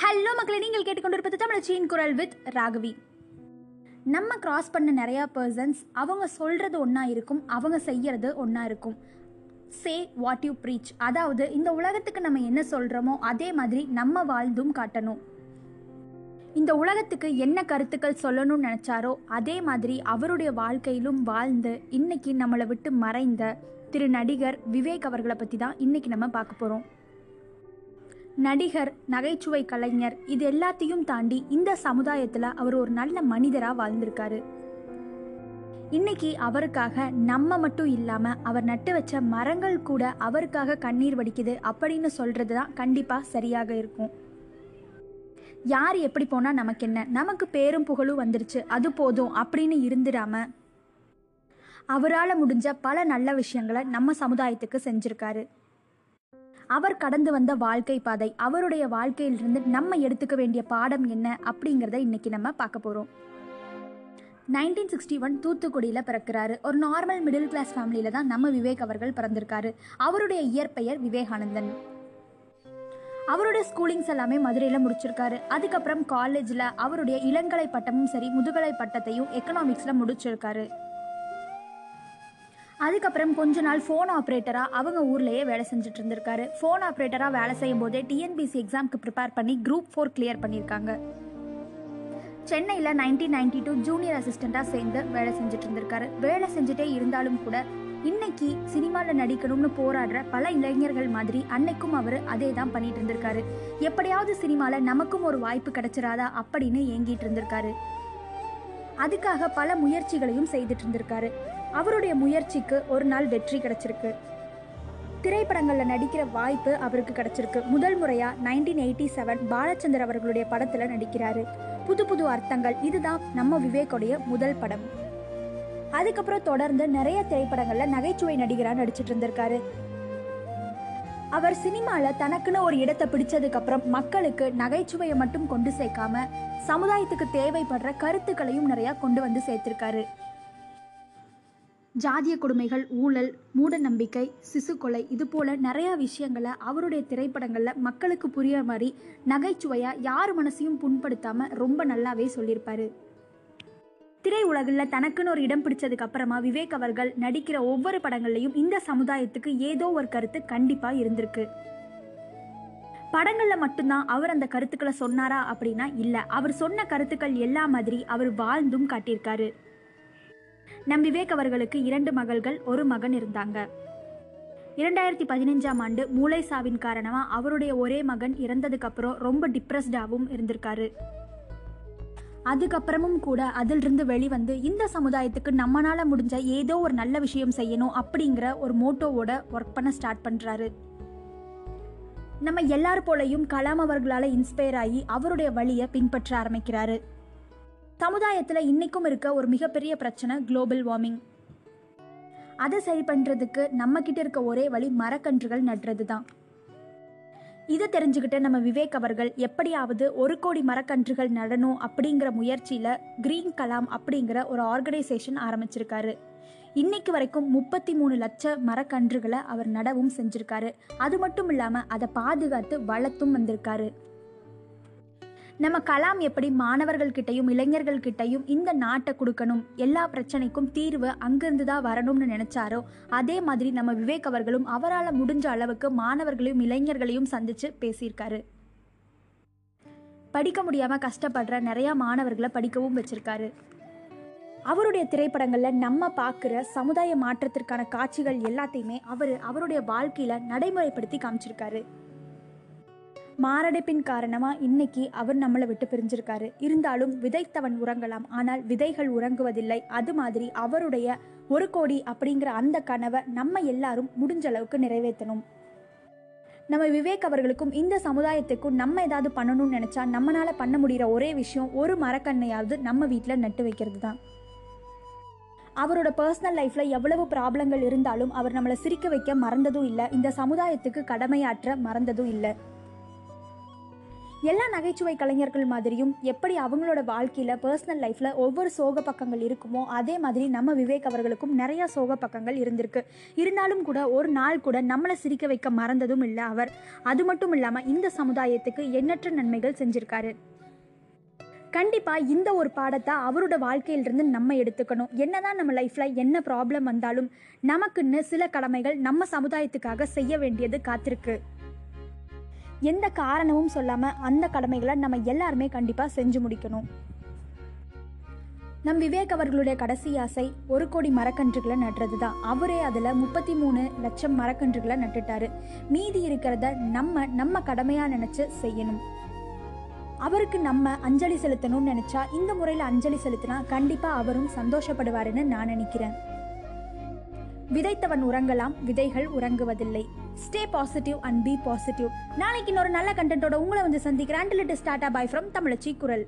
Hello மக்களை நீங்கள் கேட்டுக்கொண்டிருப்பது தமிழச்சியின் குரல் வித் ராகவி. நம்ம கிராஸ் பண்ண நிறையா பர்சன்ஸ் அவங்க சொல்கிறது ஒன்றா இருக்கும் அவங்க செய்கிறது ஒன்றா இருக்கும். சே வாட் யூ ப்ரீச் அதாவது இந்த உலகத்துக்கு நம்ம என்ன சொல்கிறோமோ அதே மாதிரி நம்ம வாழ்ந்தும் காட்டணும். இந்த உலகத்துக்கு என்ன கருத்துக்கள் சொல்லணும்னு நினச்சாரோ அதே மாதிரி அவருடைய வாழ்க்கையிலும் வாழ்ந்து இன்னைக்கு நம்மளை விட்டு மறைந்த திரு நடிகர் விவேக் அவர்களை பற்றி தான் இன்னைக்கு நம்ம பார்க்க போகிறோம் நடிகர் நகைச்சுவை கலைஞர் இது எல்லாத்தையும் தாண்டி இந்த சமுதாயத்தில் அவர் ஒரு நல்ல மனிதராக வாழ்ந்திருக்காரு. இன்னைக்கு அவருக்காக நம்ம மட்டும் இல்லாமல் அவர் நட்டு வச்ச மரங்கள் கூட அவருக்காக கண்ணீர் வடிக்குது அப்படின்னு சொல்கிறது தான் கண்டிப்பாக சரியாக இருக்கும். யார் எப்படி போனால் நமக்கு என்ன? நமக்கு பேரும் புகழும் வந்துருச்சு. அது போதும் அப்படின்னு இருந்துடாம அவரால் முடிஞ்ச பல நல்ல விஷயங்களை நம்ம சமுதாயத்துக்கு செஞ்சுருக்காரு. அவர் கடந்து வந்த வாழ்க்கை பாதை அவருடைய வாழ்க்கையிலிருந்து நம்ம எடுத்துக்க வேண்டிய பாடம் என்ன அப்படிங்கிறத இன்னைக்கு நம்ம பார்க்க போகிறோம் நைன்டீன் சிக்ஸ்டி ஒன் தூத்துக்குடியில் பிறக்கிறாரு. ஒரு நார்மல் மிடில் கிளாஸ் ஃபேமிலியில் தான் நம்ம விவேக் அவர்கள் பிறந்திருக்காரு. அவருடைய இயற்பெயர் விவேகானந்தன். அவருடைய ஸ்கூலிங்ஸ் எல்லாமே மதுரையில் முடிச்சிருக்காரு. அதுக்கப்புறம் காலேஜில் அவருடைய இளங்கலை பட்டமும் சரி முதுகலை பட்டத்தையும் எக்கனாமிக்ஸில் முடிச்சிருக்காரு. அதுக்கப்புறம் கொஞ்ச நாள் ஃபோன் ஆப்ரேட்டராக அவங்க ஊர்லேயே வேலை செஞ்சுட்டு இருந்திருக்காரு ஃபோன் ஆப்ரேட்டராக வேலை செய்யும் போதே டிஎன்பிசி எக்ஸாம்க்கு ப்ரிப்பேர் பண்ணி குரூப் ஃபோர் கிளியர் பண்ணியிருக்காங்க சென்னையில் நைன்டீன் நைன்டி டூ ஜூனியர் அசிஸ்டண்ட்டாக சேர்ந்து வேலை செஞ்சுட்டு இருந்திருக்காரு வேலை செஞ்சுட்டே இருந்தாலும் கூட இன்னைக்கு சினிமாவில் நடிக்கணும்னு போராடுற பல இளைஞர்கள் மாதிரி அன்னைக்கும் அவர் அதே தான் பண்ணிட்டு இருந்திருக்காரு எப்படியாவது சினிமாவில் நமக்கும் ஒரு வாய்ப்பு கிடைச்சிராதா அப்படின்னு ஏங்கிட்டு இருந்திருக்காரு அதுக்காக பல முயற்சிகளையும் செய்துட்டு இருந்திருக்காரு அவருடைய முயற்சிக்கு ஒரு நாள் வெற்றி கிடைச்சிருக்கு. திரைப்படங்களில் நடிக்கிற வாய்ப்பு அவருக்கு கிடைச்சிருக்கு. முதல் முறையாக நைன்டீன் எயிட்டி செவன் பாலச்சந்தர் அவர்களுடைய படத்தில் நடிக்கிறாரு. புது புது அர்த்தங்கள் இதுதான் நம்ம விவேக்குடைய முதல் படம். அதுக்கப்புறம் தொடர்ந்து நிறைய திரைப்படங்களில் நகைச்சுவை நடிகராக நடிச்சிட்டு இருந்திருக்காரு அவர் சினிமாவில் தனக்குன்னு ஒரு இடத்தை பிடிச்சதுக்கு அப்புறம் மக்களுக்கு நகைச்சுவையை மட்டும் கொண்டு சேர்க்காம சமுதாயத்துக்கு தேவைப்படுற கருத்துக்களையும் நிறையா கொண்டு வந்து சேர்த்திருக்காரு. ஜாதிய கொடுமைகள் ஊழல் மூட நம்பிக்கை சிசு கொலை இது போல நிறைய விஷயங்களை அவருடைய திரைப்படங்களில் மக்களுக்கு புரிய மாதிரி நகைச்சுவையாக யார் மனசையும் புண்படுத்தாம ரொம்ப நல்லாவே சொல்லியிருப்பாரு. திரை உலகில் தனக்குன்னு ஒரு இடம் பிடிச்சதுக்கு அப்புறமா விவேக் அவர்கள் நடிக்கிற ஒவ்வொரு படங்கள்லையும் இந்த சமுதாயத்துக்கு ஏதோ ஒரு கருத்து கண்டிப்பாக இருந்திருக்கு. படங்களில் மட்டும்தான் அவர் அந்த கருத்துக்களை சொன்னாரா அப்படின்னா இல்லை. அவர் சொன்ன கருத்துக்கள் எல்லா மாதிரி அவர் வாழ்ந்தும் காட்டியிருக்காரு. நம் விவேக் அவர்களுக்கு இரண்டு மகள்கள் ஒரு மகன் இருந்தாங்க. இரண்டாயிரத்தி பதினஞ்சாம் ஆண்டு மூளை சாவின் காரணமாக அவருடைய ஒரே மகன் இறந்ததுக்கப்புறம் ரொம்ப டிப்ரெஸ்டாகவும் இருந்திருக்காரு. அதுக்கப்புறமும் கூட அதிலிருந்து வெளிவந்து இந்த சமுதாயத்துக்கு நம்மளால் முடிஞ்ச ஏதோ ஒரு நல்ல விஷயம் செய்யணும் அப்படிங்கிற ஒரு மோட்டோவோட ஒர்க் பண்ண ஸ்டார்ட் பண்ணுறாரு நம்ம எல்லார் போலையும் கலாம் அவர்களால் இன்ஸ்பயர் ஆகி அவருடைய வழியை பின்பற்ற ஆரம்பிக்கிறாரு. சமுதாயத்தில் இன்னைக்கும் இருக்க ஒரு மிகப்பெரிய பிரச்சனை குளோபல் வார்மிங் அதை சரி பண்ணுறதுக்கு நம்மக்கிட்ட இருக்க ஒரே வழி மரக்கன்றுகள் நடுறது தான் இதை தெரிஞ்சுக்கிட்ட நம்ம விவேக் அவர்கள் எப்படியாவது ஒரு கோடி மரக்கன்றுகள் நடணும் அப்படிங்கிற முயற்சியில் கிரீன் கலாம் அப்படிங்கிற ஒரு ஆர்கனைசேஷன் ஆரம்பிச்சிருக்காரு. இன்னைக்கு வரைக்கும் முப்பத்தி மூணு லட்ச மரக்கன்றுகளை அவர் நடவும் செஞ்சிருக்காரு. அது மட்டும் இல்லாமல் அதை பாதுகாத்து வளர்த்தும் வந்திருக்காரு. நம்ம கலாம் எப்படி மாணவர்கள்கிட்டையும் இளைஞர்கள்கிட்டையும் இளைஞர்கள் கிட்டையும் இந்த நாட்டை கொடுக்கணும் எல்லா பிரச்சனைக்கும் தீர்வு அங்கிருந்து தான் வரணும்னு நினைச்சாரோ அதே மாதிரி நம்ம விவேக் அவர்களும் அவரால் முடிஞ்ச அளவுக்கு மாணவர்களையும் இளைஞர்களையும் சந்திச்சு பேசியிருக்காரு. படிக்க முடியாம கஷ்டப்படுற நிறையா மாணவர்களை படிக்கவும் வச்சிருக்காரு. அவருடைய திரைப்படங்களில் நம்ம பார்க்குற சமுதாய மாற்றத்திற்கான காட்சிகள் எல்லாத்தையுமே அவர் அவருடைய வாழ்க்கையில் நடைமுறைப்படுத்தி காமிச்சிருக்காரு. மாரடைப்பின் காரணமாக இன்னைக்கு அவர் நம்மளை விட்டு பிரிஞ்சிருக்காரு. இருந்தாலும் விதைத்தவன் உறங்கலாம். ஆனால் விதைகள் உறங்குவதில்லை. அது மாதிரி அவருடைய ஒரு கோடி அப்படிங்கிற அந்த கனவை நம்ம எல்லாரும் முடிஞ்ச அளவுக்கு நிறைவேற்றணும். நம்ம விவேக் அவர்களுக்கும் இந்த சமுதாயத்துக்கும் நம்ம ஏதாவது பண்ணணும்னு நினச்சா நம்மளால் பண்ண முடிகிற ஒரே விஷயம் ஒரு மரக்கண்ணையாவது நம்ம வீட்டில் நட்டு வைக்கிறது தான் அவரோட பர்சனல் லைஃப்பில் எவ்வளவு ப்ராப்ளங்கள் இருந்தாலும் அவர் நம்மளை சிரிக்க வைக்க மறந்ததும் இல்லை. இந்த சமுதாயத்துக்கு கடமையாற்ற மறந்ததும் இல்லை. எல்லா நகைச்சுவை கலைஞர்கள் மாதிரியும் எப்படி அவங்களோட வாழ்க்கையில் பர்சனல் லைஃப்பில் ஒவ்வொரு சோக பக்கங்கள் இருக்குமோ அதே மாதிரி நம்ம விவேக் அவர்களுக்கும் நிறையா சோக பக்கங்கள் இருந்திருக்கு. இருந்தாலும் கூட ஒரு நாள் கூட நம்மளை சிரிக்க வைக்க மறந்ததும் இல்லை அவர். அது மட்டும் இல்லாமல் இந்த சமுதாயத்துக்கு எண்ணற்ற நன்மைகள் செஞ்சிருக்காரு. கண்டிப்பாக இந்த ஒரு பாடத்தை அவரோட வாழ்க்கையிலிருந்து நம்ம எடுத்துக்கணும். என்னதான் நம்ம லைஃப்பில் என்ன ப்ராப்ளம் வந்தாலும் நமக்குன்னு சில கடமைகள் நம்ம சமுதாயத்துக்காக செய்ய வேண்டியது காத்திருக்கு. எந்த காரணமும் சொல்லாமல் அந்த கடமைகளை நம்ம எல்லாருமே கண்டிப்பாக செஞ்சு முடிக்கணும். நம் விவேக் அவர்களுடைய கடைசி ஆசை ஒரு கோடி மரக்கன்றுகளை நடுறது தான் அவரே அதில் முப்பத்தி மூணு லட்சம் மரக்கன்றுகளை நட்டுட்டாரு. மீதி இருக்கிறத நம்ம நம்ம கடமையாக நினச்சி செய்யணும். அவருக்கு நம்ம அஞ்சலி செலுத்தணும்னு நினச்சா இந்த முறையில் அஞ்சலி செலுத்தினா கண்டிப்பாக அவரும் சந்தோஷப்படுவாருன்னு நான் நினைக்கிறேன். விதைத்தவன் உறங்கலாம் விதைகள் உறங்குவதில்லை. Stay positive and be positive நாளைக்கு இன்னொரு நல்ல கண்டென்ட்டோட உங்களை வந்து சந்திக்கிறேன். ஸ்டார்ட் பை ஃப்ரம் தமிழச்சி குரல்.